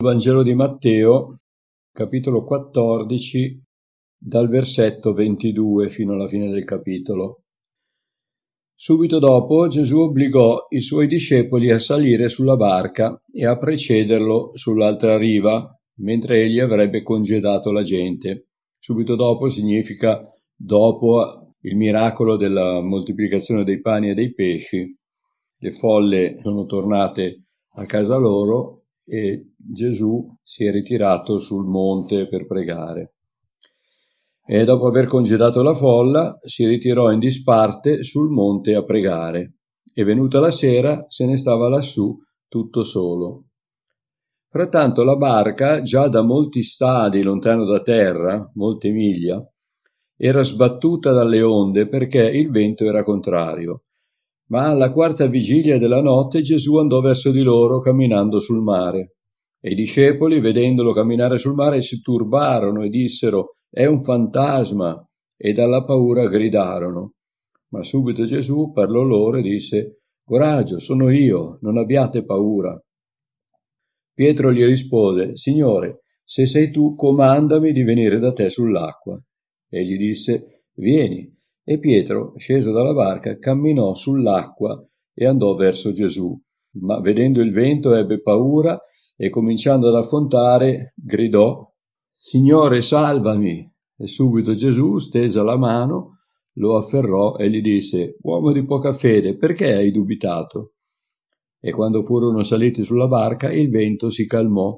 Vangelo di Matteo, capitolo 14, dal versetto 22 fino alla fine del capitolo. Subito dopo Gesù obbligò i suoi discepoli a salire sulla barca e a precederlo sull'altra riva, mentre egli avrebbe congedato la gente. Subito dopo significa dopo il miracolo della moltiplicazione dei pani e dei pesci. Le folle sono tornate a casa loro e Gesù si è ritirato sul monte per pregare. E dopo aver congedato la folla, si ritirò in disparte sul monte a pregare. E venuta la sera, se ne stava lassù tutto solo. Frattanto la barca, già da molti stadi lontano da terra, molte miglia, era sbattuta dalle onde perché il vento era contrario ma alla quarta vigilia della notte Gesù andò verso di loro camminando sul mare. E i discepoli, vedendolo camminare sul mare, si turbarono e dissero È un fantasma, e dalla paura gridarono. Ma subito Gesù parlò loro e disse Coraggio, sono io, non abbiate paura. Pietro gli rispose Signore, se sei tu, comandami di venire da te sull'acqua. Egli disse Vieni. E Pietro, sceso dalla barca, camminò sull'acqua e andò verso Gesù. Ma vedendo il vento ebbe paura e cominciando ad affrontare gridò Signore, salvami! E subito Gesù, stesa la mano, lo afferrò e gli disse Uomo di poca fede, perché hai dubitato? E quando furono saliti sulla barca, il vento si calmò.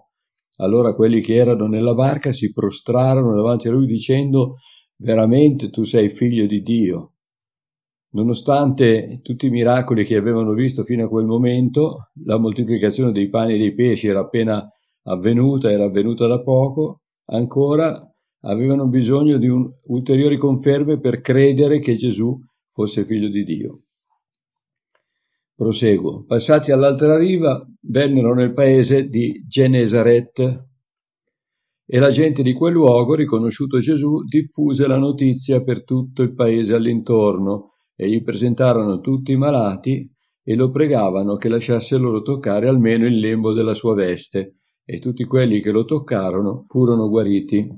Allora quelli che erano nella barca si prostrarono davanti a lui dicendo veramente tu sei figlio di Dio. Nonostante tutti i miracoli che avevano visto fino a quel momento, la moltiplicazione dei pani e dei pesci era appena avvenuta, era avvenuta da poco, ancora avevano bisogno di un, ulteriori conferme per credere che Gesù fosse figlio di Dio. Proseguo. Passati all'altra riva, vennero nel paese di Genesaret, e la gente di quel luogo, riconosciuto Gesù, diffuse la notizia per tutto il paese all'intorno e gli presentarono tutti i malati e lo pregavano che lasciasse loro toccare almeno il lembo della sua veste e tutti quelli che lo toccarono furono guariti.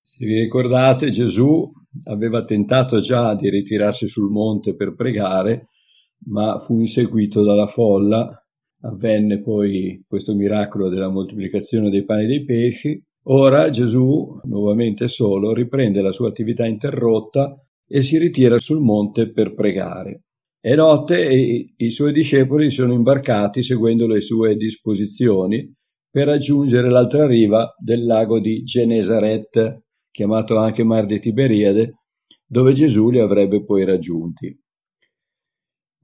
Se vi ricordate, Gesù aveva tentato già di ritirarsi sul monte per pregare, ma fu inseguito dalla folla avvenne poi questo miracolo della moltiplicazione dei pani e dei pesci. Ora Gesù, nuovamente solo, riprende la sua attività interrotta e si ritira sul monte per pregare. È notte e i suoi discepoli sono imbarcati seguendo le sue disposizioni per raggiungere l'altra riva del lago di Genesaret, chiamato anche Mar di Tiberiade, dove Gesù li avrebbe poi raggiunti.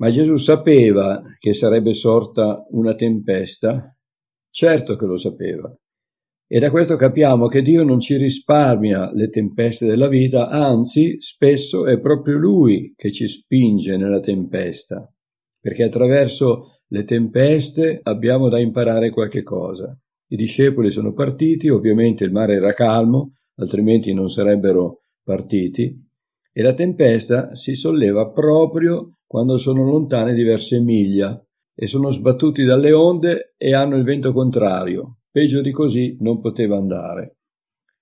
Ma Gesù sapeva che sarebbe sorta una tempesta? Certo che lo sapeva. E da questo capiamo che Dio non ci risparmia le tempeste della vita, anzi spesso è proprio Lui che ci spinge nella tempesta, perché attraverso le tempeste abbiamo da imparare qualche cosa. I discepoli sono partiti, ovviamente il mare era calmo, altrimenti non sarebbero partiti, e la tempesta si solleva proprio quando sono lontane diverse miglia e sono sbattuti dalle onde e hanno il vento contrario. Peggio di così non poteva andare.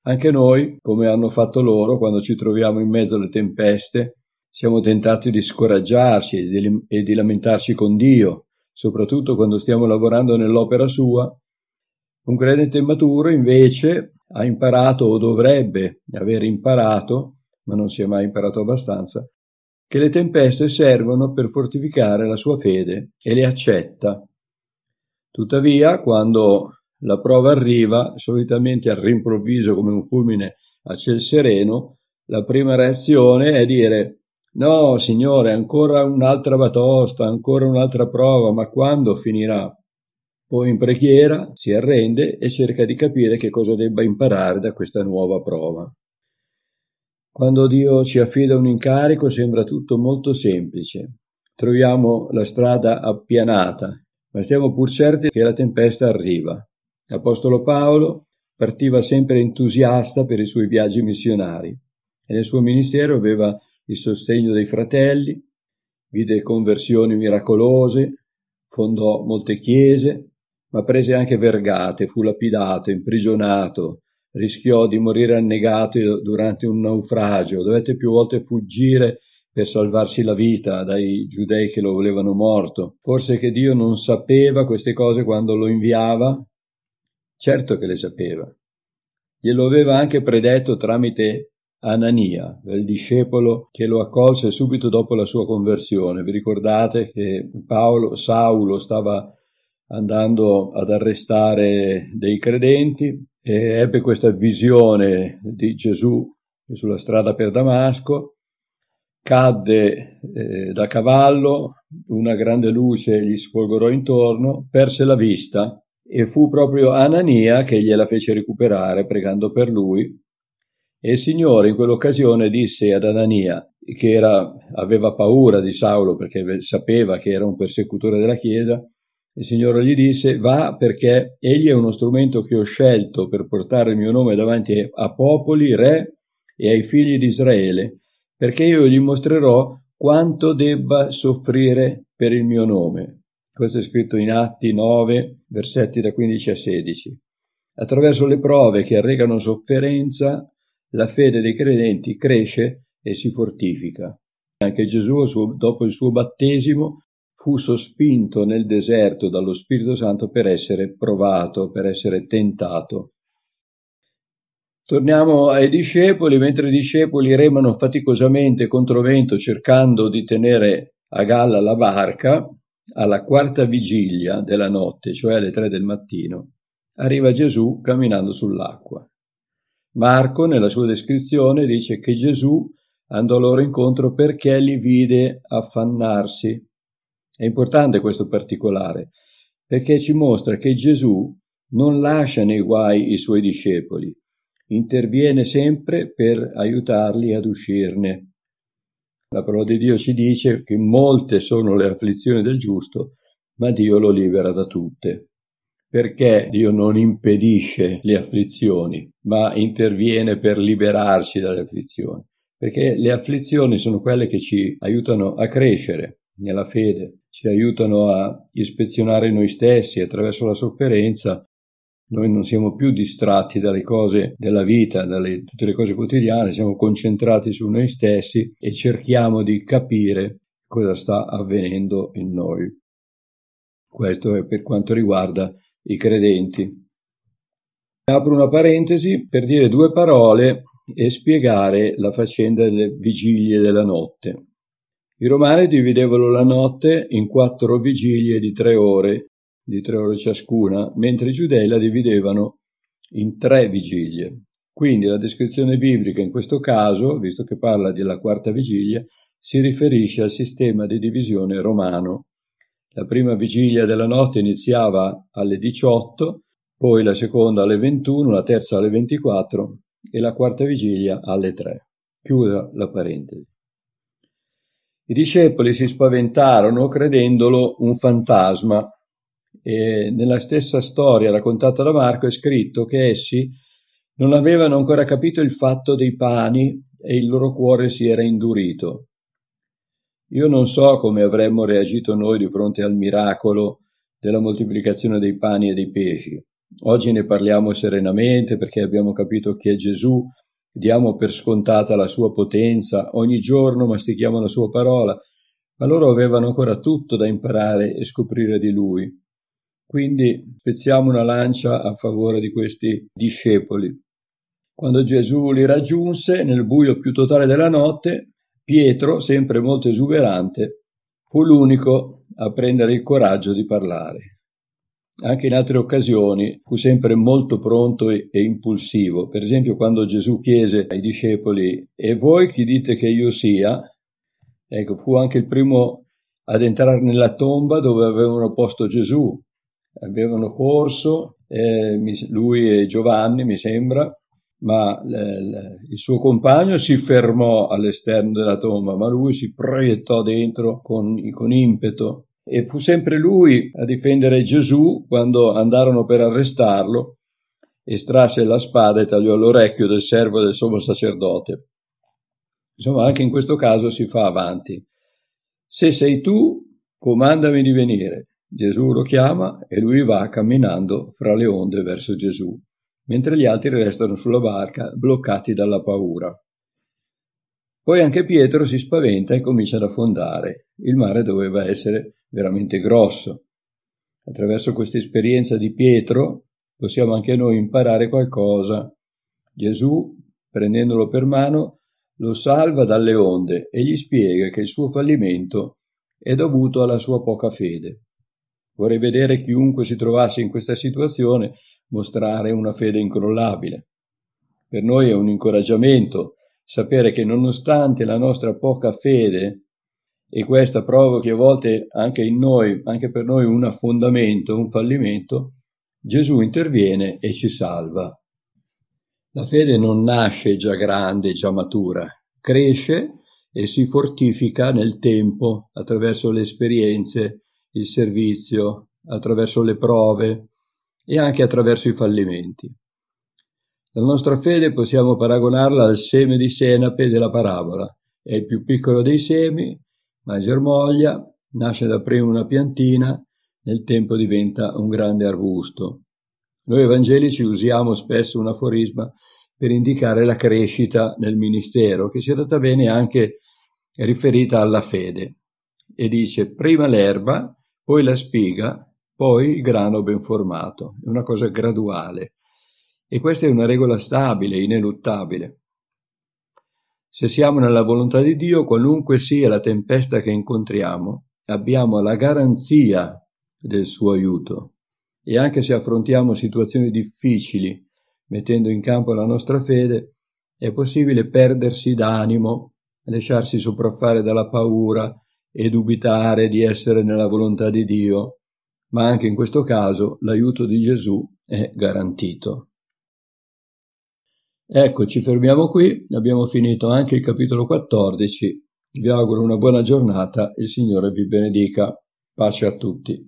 Anche noi, come hanno fatto loro, quando ci troviamo in mezzo alle tempeste, siamo tentati di scoraggiarci e di, e di lamentarci con Dio, soprattutto quando stiamo lavorando nell'opera sua. Un credente maturo, invece, ha imparato o dovrebbe aver imparato, ma non si è mai imparato abbastanza, che le tempeste servono per fortificare la sua fede e le accetta. Tuttavia, quando la prova arriva, solitamente all'improvviso come un fulmine a ciel sereno, la prima reazione è dire No, Signore, ancora un'altra batosta, ancora un'altra prova, ma quando finirà? Poi in preghiera si arrende e cerca di capire che cosa debba imparare da questa nuova prova. Quando Dio ci affida un incarico sembra tutto molto semplice. Troviamo la strada appianata, ma stiamo pur certi che la tempesta arriva. L'Apostolo Paolo partiva sempre entusiasta per i suoi viaggi missionari e nel suo ministero aveva il sostegno dei fratelli, vide conversioni miracolose, fondò molte chiese, ma prese anche vergate, fu lapidato, imprigionato, rischiò di morire annegato durante un naufragio, dovette più volte fuggire per salvarsi la vita dai giudei che lo volevano morto. Forse che Dio non sapeva queste cose quando lo inviava? Certo che le sapeva. Glielo aveva anche predetto tramite Anania, il discepolo che lo accolse subito dopo la sua conversione. Vi ricordate che Paolo, Saulo stava andando ad arrestare dei credenti e ebbe questa visione di Gesù sulla strada per Damasco, cadde eh, da cavallo, una grande luce gli sfolgorò intorno, perse la vista e fu proprio Anania che gliela fece recuperare pregando per lui. E il Signore in quell'occasione disse ad Anania, che era, aveva paura di Saulo perché sapeva che era un persecutore della Chiesa, il Signore gli disse, va perché egli è uno strumento che ho scelto per portare il mio nome davanti a popoli, re e ai figli di Israele, perché io gli mostrerò quanto debba soffrire per il mio nome. Questo è scritto in Atti 9, versetti da 15 a 16. Attraverso le prove che arrecano sofferenza, la fede dei credenti cresce e si fortifica. Anche Gesù, dopo il suo battesimo, fu sospinto nel deserto dallo Spirito Santo per essere provato, per essere tentato. Torniamo ai discepoli, mentre i discepoli remano faticosamente contro vento cercando di tenere a galla la barca, alla quarta vigilia della notte, cioè alle tre del mattino, arriva Gesù camminando sull'acqua. Marco, nella sua descrizione, dice che Gesù andò loro incontro perché li vide affannarsi è importante questo particolare, perché ci mostra che Gesù non lascia nei guai i suoi discepoli, interviene sempre per aiutarli ad uscirne. La parola di Dio ci dice che molte sono le afflizioni del giusto, ma Dio lo libera da tutte. Perché Dio non impedisce le afflizioni, ma interviene per liberarci dalle afflizioni? Perché le afflizioni sono quelle che ci aiutano a crescere nella fede, ci aiutano a ispezionare noi stessi attraverso la sofferenza. Noi non siamo più distratti dalle cose della vita, dalle tutte le cose quotidiane, siamo concentrati su noi stessi e cerchiamo di capire cosa sta avvenendo in noi. Questo è per quanto riguarda i credenti. Apro una parentesi per dire due parole e spiegare la faccenda delle vigilie della notte. I romani dividevano la notte in quattro vigilie di tre ore, di tre ore ciascuna, mentre i giudei la dividevano in tre vigilie. Quindi la descrizione biblica in questo caso, visto che parla della quarta vigilia, si riferisce al sistema di divisione romano. La prima vigilia della notte iniziava alle 18, poi la seconda alle 21, la terza alle 24 e la quarta vigilia alle 3. Chiuda la parentesi. I discepoli si spaventarono credendolo un fantasma e nella stessa storia raccontata da Marco è scritto che essi non avevano ancora capito il fatto dei pani e il loro cuore si era indurito. Io non so come avremmo reagito noi di fronte al miracolo della moltiplicazione dei pani e dei pesci. Oggi ne parliamo serenamente perché abbiamo capito chi è Gesù diamo per scontata la sua potenza, ogni giorno mastichiamo la sua parola, ma loro avevano ancora tutto da imparare e scoprire di lui. Quindi spezziamo una lancia a favore di questi discepoli. Quando Gesù li raggiunse nel buio più totale della notte, Pietro, sempre molto esuberante, fu l'unico a prendere il coraggio di parlare anche in altre occasioni fu sempre molto pronto e, e, impulsivo. Per esempio, quando Gesù chiese ai discepoli: E voi chi dite che io sia? Ecco, fu anche il primo ad entrare nella tomba dove avevano posto Gesù. Avevano corso, eh, lui e Giovanni, mi sembra, ma il suo compagno si fermò all'esterno della tomba, ma lui si proiettò dentro con, con impeto e fu sempre lui a difendere Gesù quando andarono per arrestarlo, estrasse la spada e tagliò l'orecchio del servo del sommo sacerdote. Insomma, anche in questo caso si fa avanti. Se sei tu, comandami di venire. Gesù lo chiama e lui va camminando fra le onde verso Gesù, mentre gli altri restano sulla barca bloccati dalla paura. Poi anche Pietro si spaventa e comincia ad affondare. Il mare doveva essere veramente grosso. Attraverso questa esperienza di Pietro possiamo anche noi imparare qualcosa. Gesù, prendendolo per mano, lo salva dalle onde e gli spiega che il suo fallimento è dovuto alla sua poca fede. Vorrei vedere chiunque si trovasse in questa situazione mostrare una fede incrollabile. Per noi è un incoraggiamento sapere che nonostante la nostra poca fede, e questa provochi a volte anche in noi, anche per noi un affondamento, un fallimento, Gesù interviene e ci salva. La fede non nasce già grande, già matura, cresce e si fortifica nel tempo attraverso le esperienze, il servizio, attraverso le prove e anche attraverso i fallimenti. La nostra fede possiamo paragonarla al seme di senape della parabola. È il più piccolo dei semi, ma germoglia, nasce da prima una piantina, nel tempo diventa un grande arbusto. Noi evangelici usiamo spesso un aforisma per indicare la crescita nel ministero, che si adatta bene anche riferita alla fede. E dice prima l'erba, poi la spiga, poi il grano ben formato. È una cosa graduale. E questa è una regola stabile, ineluttabile. Se siamo nella volontà di Dio, qualunque sia la tempesta che incontriamo, abbiamo la garanzia del suo aiuto. E anche se affrontiamo situazioni difficili, mettendo in campo la nostra fede, è possibile perdersi d'animo, lasciarsi sopraffare dalla paura e dubitare di essere nella volontà di Dio, ma anche in questo caso l'aiuto di Gesù è garantito. Ecco, ci fermiamo qui, abbiamo finito anche il capitolo 14. Vi auguro una buona giornata, il Signore vi benedica. Pace a tutti.